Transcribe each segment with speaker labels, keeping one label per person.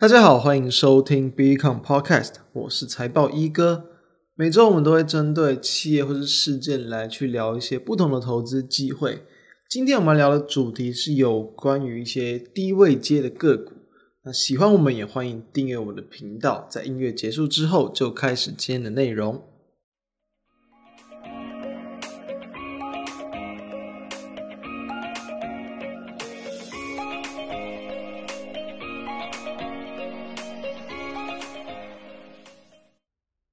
Speaker 1: 大家好，欢迎收听 Become Podcast，我是财报一哥。每周我们都会针对企业或是事件来去聊一些不同的投资机会。今天我们聊的主题是有关于一些低位阶的个股。那喜欢我们也欢迎订阅我的频道。在音乐结束之后，就开始今天的内容。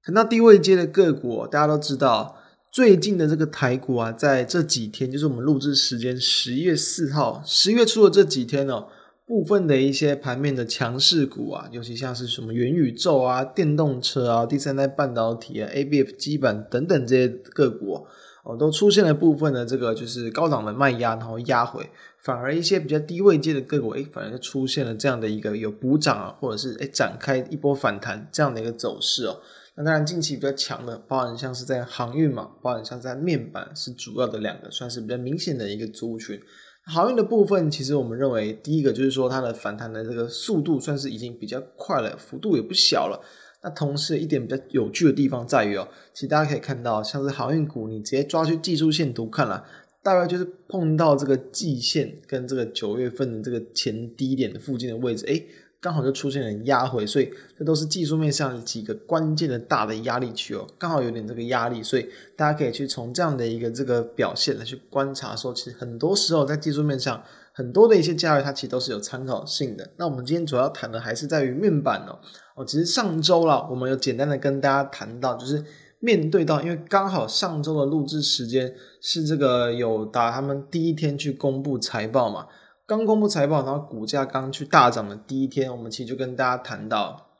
Speaker 1: 谈到低位阶的个股，大家都知道，最近的这个台股啊，在这几天，就是我们录制时间十月四号，十月初的这几天哦，部分的一些盘面的强势股啊，尤其像是什么元宇宙啊、电动车啊、第三代半导体啊、ABF 基板等等这些个股哦，都出现了部分的这个就是高档的卖压，然后压回，反而一些比较低位阶的个股，诶，反而就出现了这样的一个有补涨啊，或者是诶展开一波反弹这样的一个走势哦。那当然，近期比较强的，包含像是在航运嘛，包含像在面板是主要的两个，算是比较明显的一个族群。航运的部分，其实我们认为，第一个就是说它的反弹的这个速度算是已经比较快了，幅度也不小了。那同时一点比较有趣的地方在于哦，其实大家可以看到，像是航运股，你直接抓去技术线图看了，大概就是碰到这个季线跟这个九月份的这个前低点的附近的位置，诶刚好就出现了压回，所以这都是技术面上几个关键的大的压力区哦，刚好有点这个压力，所以大家可以去从这样的一个这个表现来去观察，说其实很多时候在技术面上很多的一些价位它其实都是有参考性的。那我们今天主要谈的还是在于面板哦，哦，其实上周啦，我们有简单的跟大家谈到，就是面对到，因为刚好上周的录制时间是这个有打他们第一天去公布财报嘛。刚公布财报，然后股价刚去大涨的第一天，我们其实就跟大家谈到，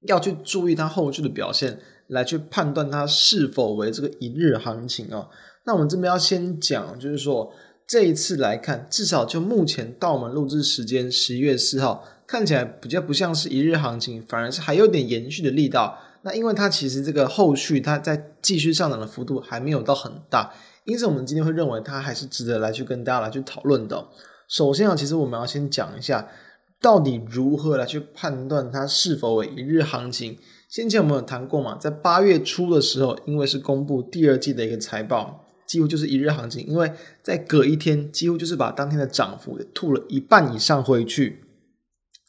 Speaker 1: 要去注意它后续的表现，来去判断它是否为这个一日行情哦。那我们这边要先讲，就是说这一次来看，至少就目前到我们录制时间十一月四号，看起来比较不像是一日行情，反而是还有点延续的力道。那因为它其实这个后续它在继续上涨的幅度还没有到很大，因此我们今天会认为它还是值得来去跟大家来去讨论的。首先啊，其实我们要先讲一下，到底如何来去判断它是否为一日行情。先前我们有谈过嘛，在八月初的时候，因为是公布第二季的一个财报，几乎就是一日行情，因为在隔一天，几乎就是把当天的涨幅给吐了一半以上回去，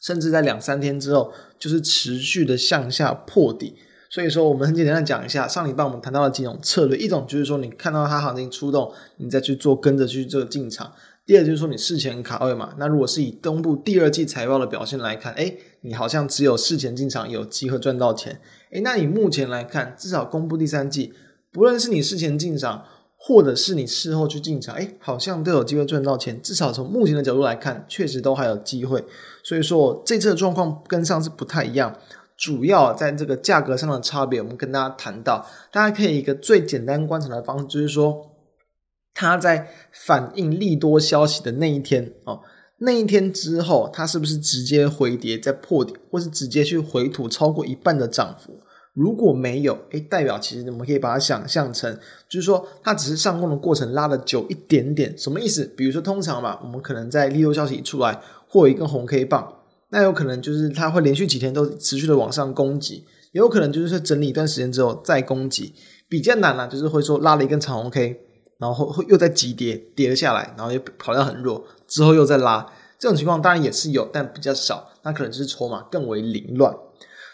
Speaker 1: 甚至在两三天之后，就是持续的向下破底。所以说，我们很简单的讲一下，上礼拜我们谈到了几种策略，一种就是说，你看到它行情出动，你再去做跟着去做进场。第二就是说，你事前卡位嘛，那如果是以公布第二季财报的表现来看，诶，你好像只有事前进场有机会赚到钱，诶，那你目前来看，至少公布第三季，不论是你事前进场，或者是你事后去进场，诶，好像都有机会赚到钱，至少从目前的角度来看，确实都还有机会。所以说，这次的状况跟上次不太一样，主要在这个价格上的差别，我们跟大家谈到，大家可以一个最简单观察的方式，就是说。它在反映利多消息的那一天哦，那一天之后，它是不是直接回跌再破底，或是直接去回吐超过一半的涨幅？如果没有，诶，代表其实我们可以把它想象成，就是说它只是上攻的过程拉得久一点点。什么意思？比如说通常嘛，我们可能在利多消息一出来，或一根红 K 棒，那有可能就是它会连续几天都持续的往上攻击，也有可能就是说整理一段时间之后再攻击。比较难啊，就是会说拉了一根长红 K。然后又再急跌，跌了下来，然后又跑量很弱，之后又再拉，这种情况当然也是有，但比较少，那可能就是筹码更为凌乱。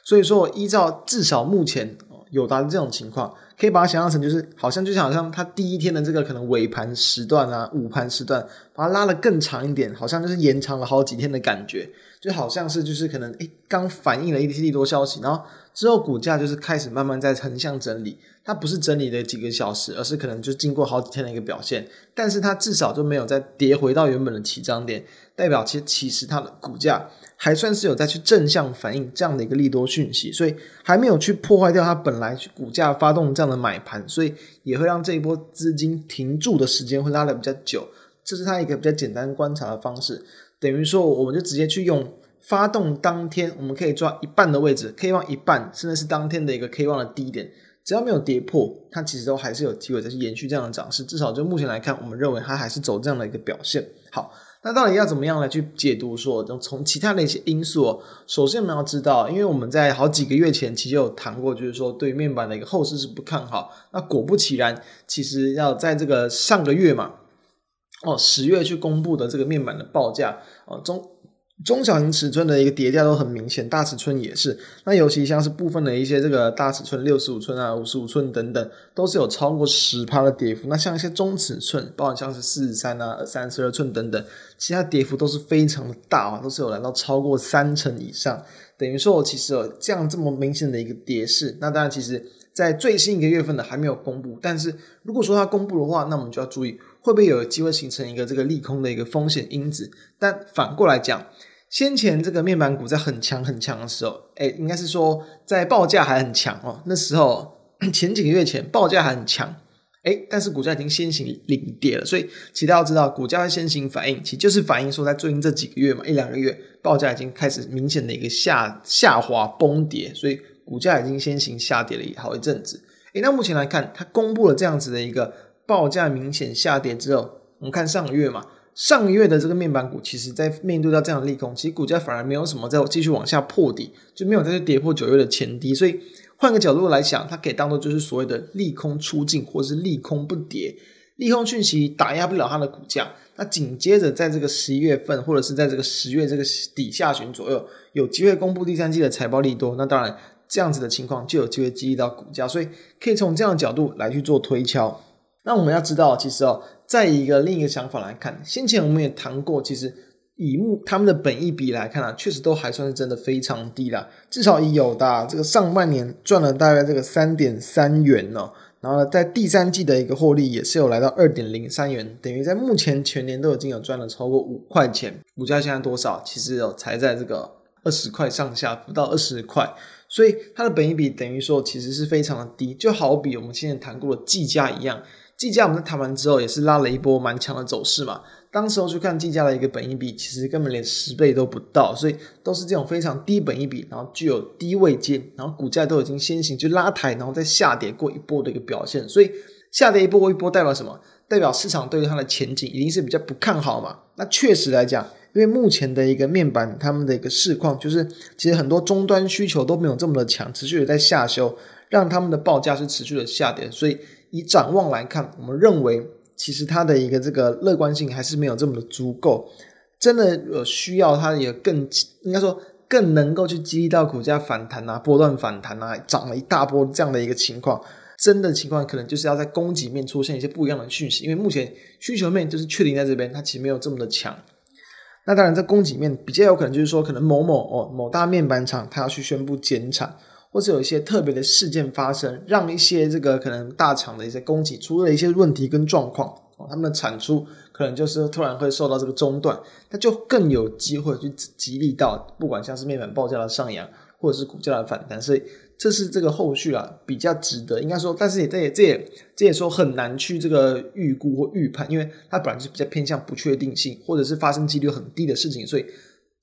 Speaker 1: 所以说，依照至少目前有达的这种情况，可以把它想象成就是，好像就像好像它第一天的这个可能尾盘时段啊，午盘时段，把它拉得更长一点，好像就是延长了好几天的感觉，就好像是就是可能诶刚反映了一些利多消息，然后。之后股价就是开始慢慢在横向整理，它不是整理的几个小时，而是可能就经过好几天的一个表现，但是它至少就没有再跌回到原本的起涨点，代表其实其实它的股价还算是有在去正向反映这样的一个利多讯息，所以还没有去破坏掉它本来股价发动这样的买盘，所以也会让这一波资金停住的时间会拉得比较久，这是它一个比较简单观察的方式，等于说我们就直接去用。发动当天，我们可以抓一半的位置，K 棒一半，甚至是当天的一个 K 棒的低点，只要没有跌破，它其实都还是有机会再去延续这样的涨势。至少就目前来看，我们认为它还是走这样的一个表现。好，那到底要怎么样来去解读说？说从其他的一些因素，首先我们要知道，因为我们在好几个月前其实有谈过，就是说对面板的一个后市是不看好。那果不其然，其实要在这个上个月嘛，哦，十月去公布的这个面板的报价，哦中。中小型尺寸的一个叠加都很明显，大尺寸也是。那尤其像是部分的一些这个大尺寸，六十五寸啊、五十五寸等等，都是有超过十趴的跌幅。那像一些中尺寸，包括像是四十三啊、三十二寸等等，其他跌幅都是非常的大啊，都是有来到超过三成以上。等于说，我其实有这样这么明显的一个跌势。那当然，其实在最新一个月份的还没有公布，但是如果说它公布的话，那我们就要注意会不会有机会形成一个这个利空的一个风险因子。但反过来讲，先前这个面板股在很强很强的时候，哎，应该是说在报价还很强哦。那时候 前几个月前报价还很强，哎，但是股价已经先行领跌了。所以其实要知道，股价会先行反应，其实就是反映说在最近这几个月嘛，一两个月报价已经开始明显的一个下下滑崩跌，所以股价已经先行下跌了好一阵子。哎，那目前来看，它公布了这样子的一个报价明显下跌之后，我们看上个月嘛。上个月的这个面板股，其实在面对到这样的利空，其实股价反而没有什么再继续往下破底，就没有再去跌破九月的前低。所以换个角度来讲，它可以当做就是所谓的利空出尽，或是利空不跌，利空讯息打压不了它的股价。那紧接着在这个十一月份，或者是在这个十月这个底下旬左右，有机会公布第三季的财报利多，那当然这样子的情况就有机会激励到股价。所以可以从这样的角度来去做推敲。那我们要知道，其实哦。再一个另一个想法来看，先前我们也谈过，其实以目他们的本益比来看啊，确实都还算是真的非常低啦。至少以友达这个上半年赚了大概这个三点三元哦，然后呢，在第三季的一个获利也是有来到二点零三元，等于在目前全年都已经有赚了超过五块钱。股价现在多少？其实有才在这个二十块上下，不到二十块，所以它的本益比等于说其实是非常的低，就好比我们现在谈过的技嘉一样。技嘉我们在谈完之后也是拉了一波蛮强的走势嘛。当时候去看技嘉的一个本益比，其实根本连十倍都不到，所以都是这种非常低本益比，然后具有低位阶，然后股价都已经先行去拉抬，然后再下跌过一波的一个表现。所以下跌一波一波代表什么？代表市场对于它的前景一定是比较不看好嘛。那确实来讲，因为目前的一个面板，他们的一个市况就是其实很多终端需求都没有这么的强，持续的在下修，让他们的报价是持续的下跌，所以。以展望来看，我们认为其实它的一个这个乐观性还是没有这么的足够，真的有需要它也更应该说更能够去激励到股价反弹啊，波段反弹啊，涨了一大波这样的一个情况，真的情况可能就是要在供给面出现一些不一样的讯息，因为目前需求面就是确定在这边，它其实没有这么的强。那当然在供给面比较有可能就是说，可能某某哦某大面板厂它要去宣布减产。或是有一些特别的事件发生，让一些这个可能大厂的一些供给出了一些问题跟状况，哦，他们的产出可能就是突然会受到这个中断，那就更有机会去激励到，不管像是面板报价的上扬，或者是股价的反弹，所以这是这个后续啊比较值得，应该说，但是也这也这也这也说很难去这个预估或预判，因为它本来就是比较偏向不确定性，或者是发生几率很低的事情，所以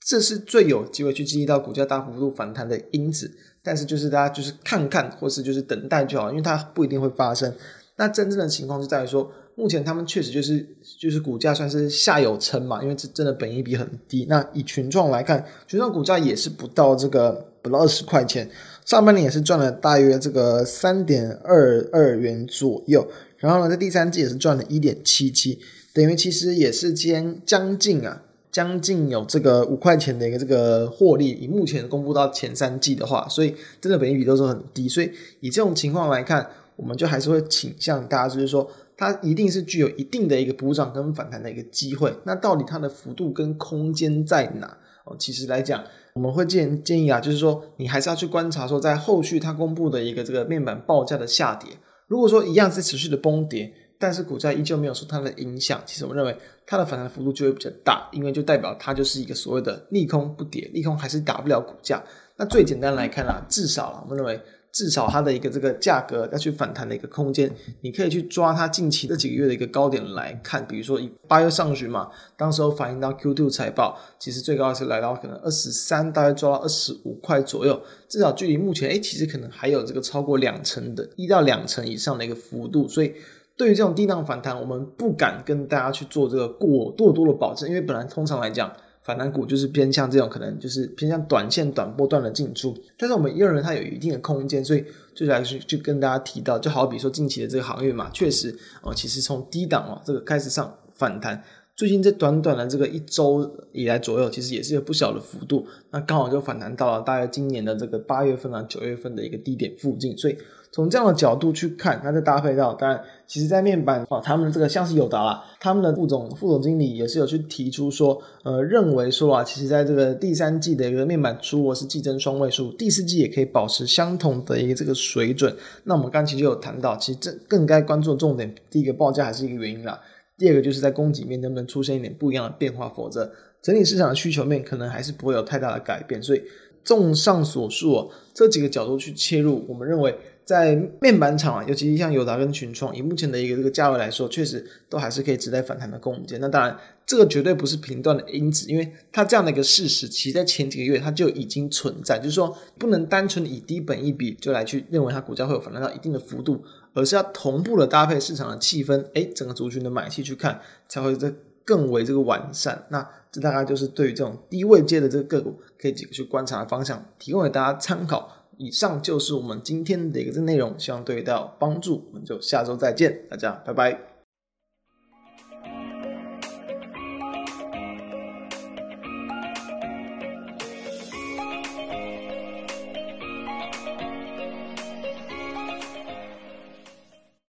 Speaker 1: 这是最有机会去激励到股价大幅度反弹的因子。但是就是大家就是看看，或是就是等待就好，因为它不一定会发生。那真正的情况是在于说，目前他们确实就是就是股价算是下有撑嘛，因为这真的本益比很低。那以群创来看，群创股价也是不到这个不到二十块钱，上半年也是赚了大约这个三点二二元左右，然后呢，在第三季也是赚了一点七七，等于其实也是将将近啊。将近有这个五块钱的一个这个获利，以目前公布到前三季的话，所以真的本益比都是很低，所以以这种情况来看，我们就还是会倾向大家就是说，它一定是具有一定的一个补涨跟反弹的一个机会。那到底它的幅度跟空间在哪？哦，其实来讲，我们会建建议啊，就是说你还是要去观察说，在后续它公布的一个这个面板报价的下跌，如果说一样是持续的崩跌。但是股价依旧没有受它的影响，其实我们认为它的反弹幅度就会比较大，因为就代表它就是一个所谓的利空不跌，利空还是打不了股价。那最简单来看啊，至少，我们认为至少它的一个这个价格要去反弹的一个空间，你可以去抓它近期这几个月的一个高点来看，比如说以八月上旬嘛，当时候反映到 Q2 财报，其实最高是来到可能二十三，大概抓到二十五块左右，至少距离目前诶其实可能还有这个超过两成的一到两成以上的一个幅度，所以。对于这种低档反弹，我们不敢跟大家去做这个过多多的保证，因为本来通常来讲，反弹股就是偏向这种可能就是偏向短线短波段的进出，但是我们也认为它有一定的空间，所以就来去去跟大家提到，就好比说近期的这个航运嘛，确实哦，其实从低档哦这个开始上反弹。最近这短短的这个一周以来左右，其实也是有不小的幅度，那刚好就反弹到了大概今年的这个八月份啊九月份的一个低点附近，所以从这样的角度去看，那再搭配到，当然，其实在面板啊，他们的这个像是友达啦，他们的副总副总经理也是有去提出说，呃，认为说啊，其实在这个第三季的一个面板出货是季增双位数，第四季也可以保持相同的一个这个水准。那我们刚才就有谈到，其实这更该关注的重点，第一个报价还是一个原因啦。第二个就是在供给面能不能出现一点不一样的变化，否则整体市场的需求面可能还是不会有太大的改变。所以，综上所述哦，这几个角度去切入，我们认为在面板厂啊，尤其是像友达跟群创，以目前的一个这个价位来说，确实都还是可以值得反弹的空间。那当然，这个绝对不是频段的因子，因为它这样的一个事实，其实在前几个月它就已经存在，就是说不能单纯以低本一比就来去认为它股价会有反弹到一定的幅度。而是要同步的搭配市场的气氛，诶，整个族群的买气去看，才会这更为这个完善。那这大概就是对于这种低位阶的这个个股，可以几个去观察的方向，提供给大家参考。以上就是我们今天的一个内容，希望对大家有帮助。我们就下周再见，大家拜拜。